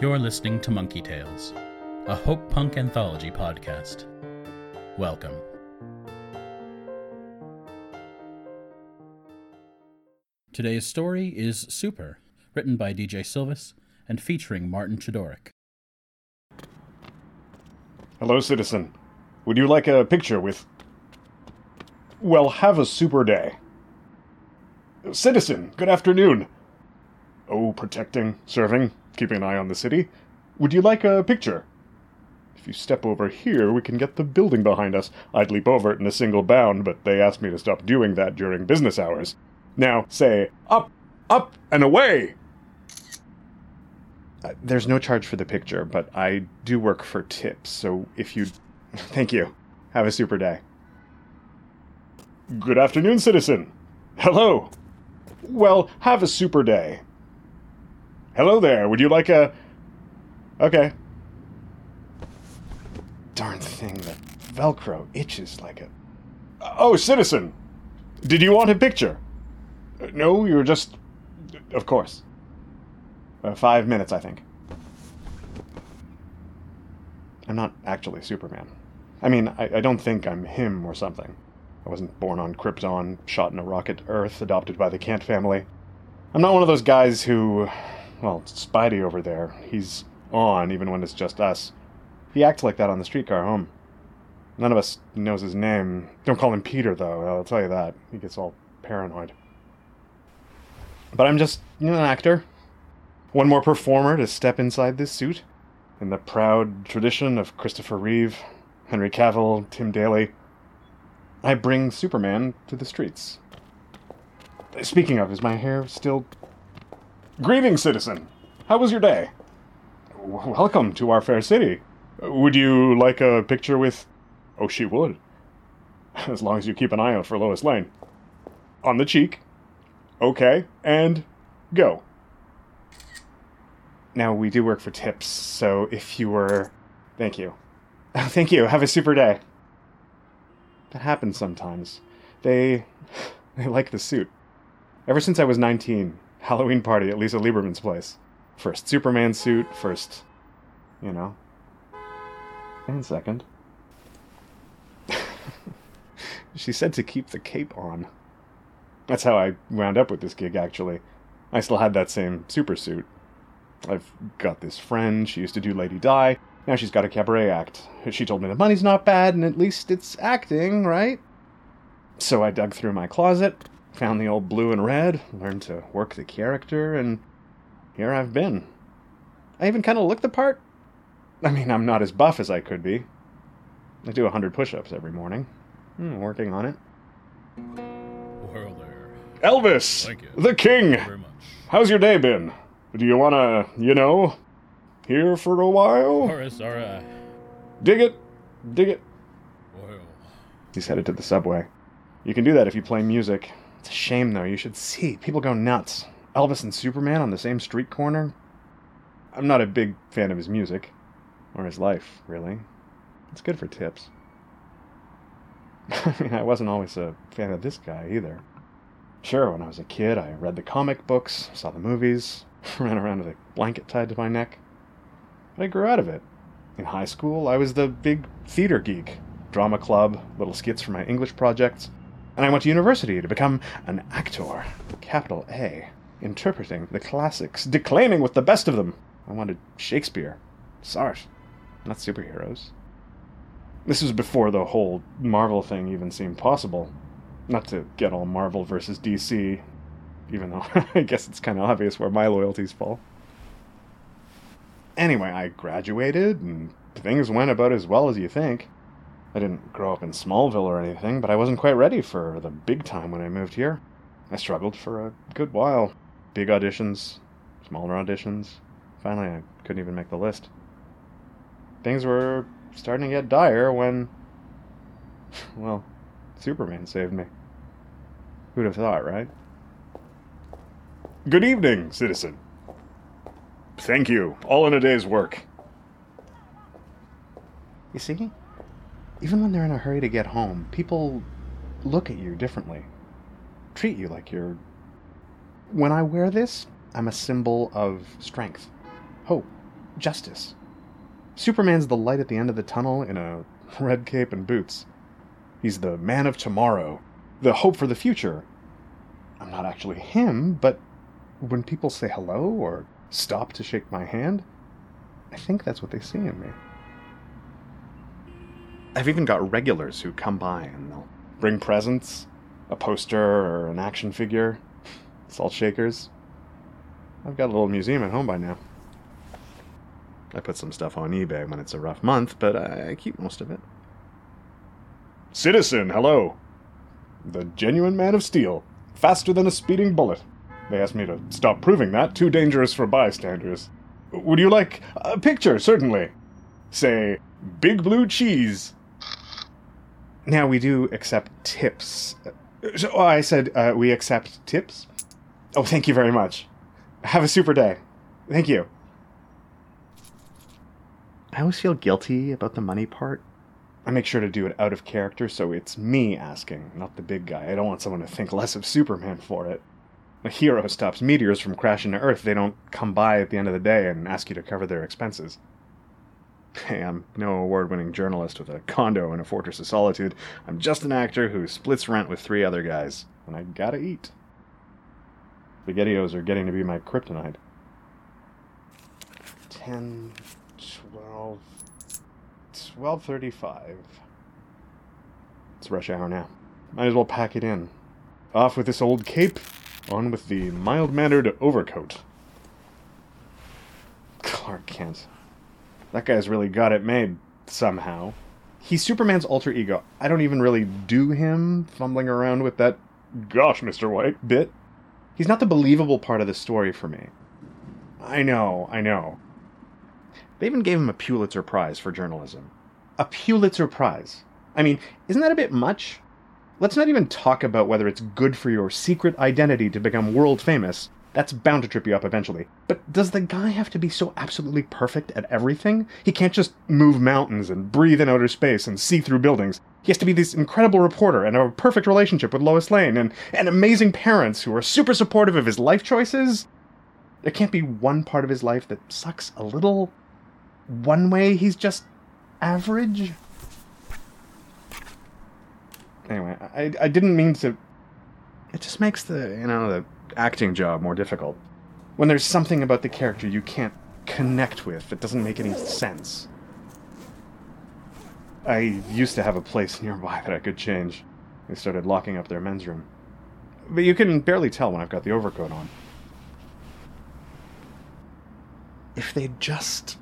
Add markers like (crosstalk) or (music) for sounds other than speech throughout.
You're listening to Monkey Tales, a Hope Punk anthology podcast. Welcome. Today's story is Super, written by DJ Silvis and featuring Martin Chidoric. Hello, citizen. Would you like a picture with. Well, have a super day. Citizen, good afternoon. Oh, protecting, serving, keeping an eye on the city. Would you like a picture? If you step over here, we can get the building behind us. I'd leap over it in a single bound, but they asked me to stop doing that during business hours. Now, say, up, up, and away! Uh, there's no charge for the picture, but I do work for tips, so if you. (laughs) Thank you. Have a super day. Good afternoon, citizen. Hello. Well, have a super day. Hello there. Would you like a. Okay. Darn thing, that Velcro itches like a. Oh, citizen! Did you want a picture? Uh, No, you were just. Of course. Uh, five minutes, I think. I'm not actually Superman. I mean, I, I don't think I'm him or something. I wasn't born on Krypton, shot in a rocket to Earth, adopted by the Kent family. I'm not one of those guys who. Well, Spidey over there, he's on even when it's just us. He acts like that on the streetcar home. None of us knows his name. Don't call him Peter, though, I'll tell you that. He gets all paranoid. But I'm just, you know, an actor. One more performer to step inside this suit. In the proud tradition of Christopher Reeve, Henry Cavill, Tim Daly. I bring Superman to the streets. Speaking of, is my hair still. Greetings, citizen! How was your day? W- welcome to our fair city. Would you like a picture with. Oh, she would. As long as you keep an eye out for Lois Lane. On the cheek. Okay, and go. Now, we do work for tips, so if you were. Thank you. (laughs) Thank you. Have a super day. That happens sometimes. They. (sighs) They like the suit. Ever since I was 19, Halloween party at Lisa Lieberman's place. First Superman suit, first. You know. And second. (laughs) she said to keep the cape on. That's how I wound up with this gig, actually. I still had that same super suit. I've got this friend, she used to do Lady Di. Now she's got a cabaret act. She told me the money's not bad, and at least it's acting, right? So I dug through my closet, found the old blue and red, learned to work the character, and here I've been. I even kind of look the part. I mean, I'm not as buff as I could be. I do a 100 push ups every morning. Hmm, working on it. Well. Elvis! The king! How's your day been? Do you want to, you know, here for a while? Horace, all right. Dig it? Dig it? Well, He's headed to the subway. You can do that if you play music. It's a shame, though. You should see. People go nuts. Elvis and Superman on the same street corner? I'm not a big fan of his music. Or his life, really. It's good for tips. (laughs) I mean, I wasn't always a fan of this guy either. Sure, when I was a kid, I read the comic books, saw the movies, (laughs) ran around with a blanket tied to my neck. But I grew out of it. In high school, I was the big theater geek. Drama club, little skits for my English projects. And I went to university to become an actor. Capital A. Interpreting the classics, declaiming with the best of them. I wanted Shakespeare. Sartre. Not superheroes. This was before the whole Marvel thing even seemed possible. Not to get all Marvel versus DC, even though (laughs) I guess it's kind of obvious where my loyalties fall. Anyway, I graduated, and things went about as well as you think. I didn't grow up in Smallville or anything, but I wasn't quite ready for the big time when I moved here. I struggled for a good while. Big auditions, smaller auditions. Finally, I couldn't even make the list. Things were starting to get dire when. (laughs) Well, Superman saved me. Who'd have thought, right? Good evening, citizen. Thank you. All in a day's work. You see? Even when they're in a hurry to get home, people look at you differently. Treat you like you're. When I wear this, I'm a symbol of strength, hope, justice. Superman's the light at the end of the tunnel in a (laughs) red cape and boots. He's the man of tomorrow, the hope for the future. I'm not actually him, but when people say hello or stop to shake my hand, I think that's what they see in me. I've even got regulars who come by and they'll bring presents, a poster or an action figure, salt shakers. I've got a little museum at home by now. I put some stuff on eBay when it's a rough month, but I keep most of it. Citizen, hello. The genuine man of steel. Faster than a speeding bullet. They asked me to stop proving that. Too dangerous for bystanders. Would you like a picture? Certainly. Say, Big Blue Cheese. Now, we do accept tips. So, oh, I said uh, we accept tips? Oh, thank you very much. Have a super day. Thank you. I always feel guilty about the money part. I make sure to do it out of character, so it's me asking, not the big guy. I don't want someone to think less of Superman for it. A hero stops meteors from crashing to Earth. They don't come by at the end of the day and ask you to cover their expenses. Hey, I'm no award winning journalist with a condo in a fortress of solitude. I'm just an actor who splits rent with three other guys, and I gotta eat. SpaghettiOs are getting to be my kryptonite. 10, 12, 12.35. It's rush hour now. Might as well pack it in. Off with this old cape, on with the mild-mannered overcoat. Clark Kent. That guy's really got it made, somehow. He's Superman's alter ego. I don't even really do him fumbling around with that, gosh, Mr. White, bit. He's not the believable part of the story for me. I know, I know. They even gave him a Pulitzer Prize for journalism. A Pulitzer Prize. I mean, isn't that a bit much? Let's not even talk about whether it's good for your secret identity to become world famous. That's bound to trip you up eventually. But does the guy have to be so absolutely perfect at everything? He can't just move mountains and breathe in outer space and see through buildings. He has to be this incredible reporter and have a perfect relationship with Lois Lane and, and amazing parents who are super supportive of his life choices. There can't be one part of his life that sucks a little. One way he's just average. Anyway, I, I didn't mean to. It just makes the, you know, the acting job more difficult. When there's something about the character you can't connect with that doesn't make any sense. I used to have a place nearby that I could change. They started locking up their men's room. But you can barely tell when I've got the overcoat on. If they'd just.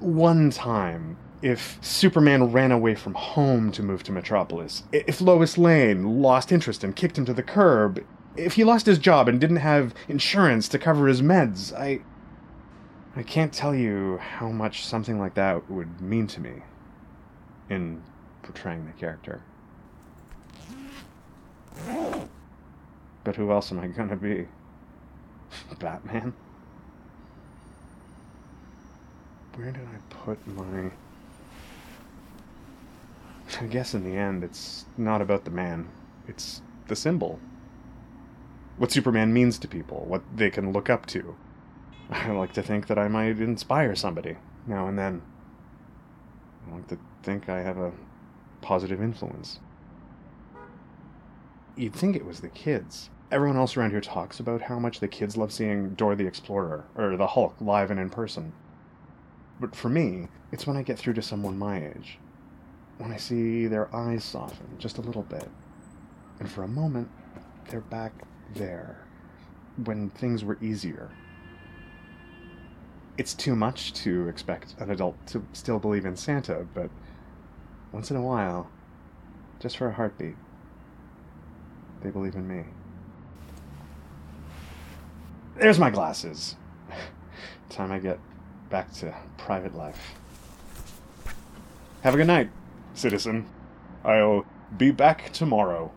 One time, if Superman ran away from home to move to Metropolis, if Lois Lane lost interest and kicked him to the curb, if he lost his job and didn't have insurance to cover his meds, I. I can't tell you how much something like that would mean to me in portraying the character. But who else am I gonna be? (laughs) Batman? Where did I put my. I guess in the end, it's not about the man, it's the symbol. What Superman means to people, what they can look up to. (laughs) I like to think that I might inspire somebody now and then. I like to think I have a positive influence. You'd think it was the kids. Everyone else around here talks about how much the kids love seeing Dora the Explorer or the Hulk live and in person. But for me, it's when I get through to someone my age. When I see their eyes soften just a little bit. And for a moment, they're back there. When things were easier. It's too much to expect an adult to still believe in Santa, but once in a while, just for a heartbeat, they believe in me. There's my glasses. (laughs) Time I get back to private life. Have a good night, citizen. I'll be back tomorrow.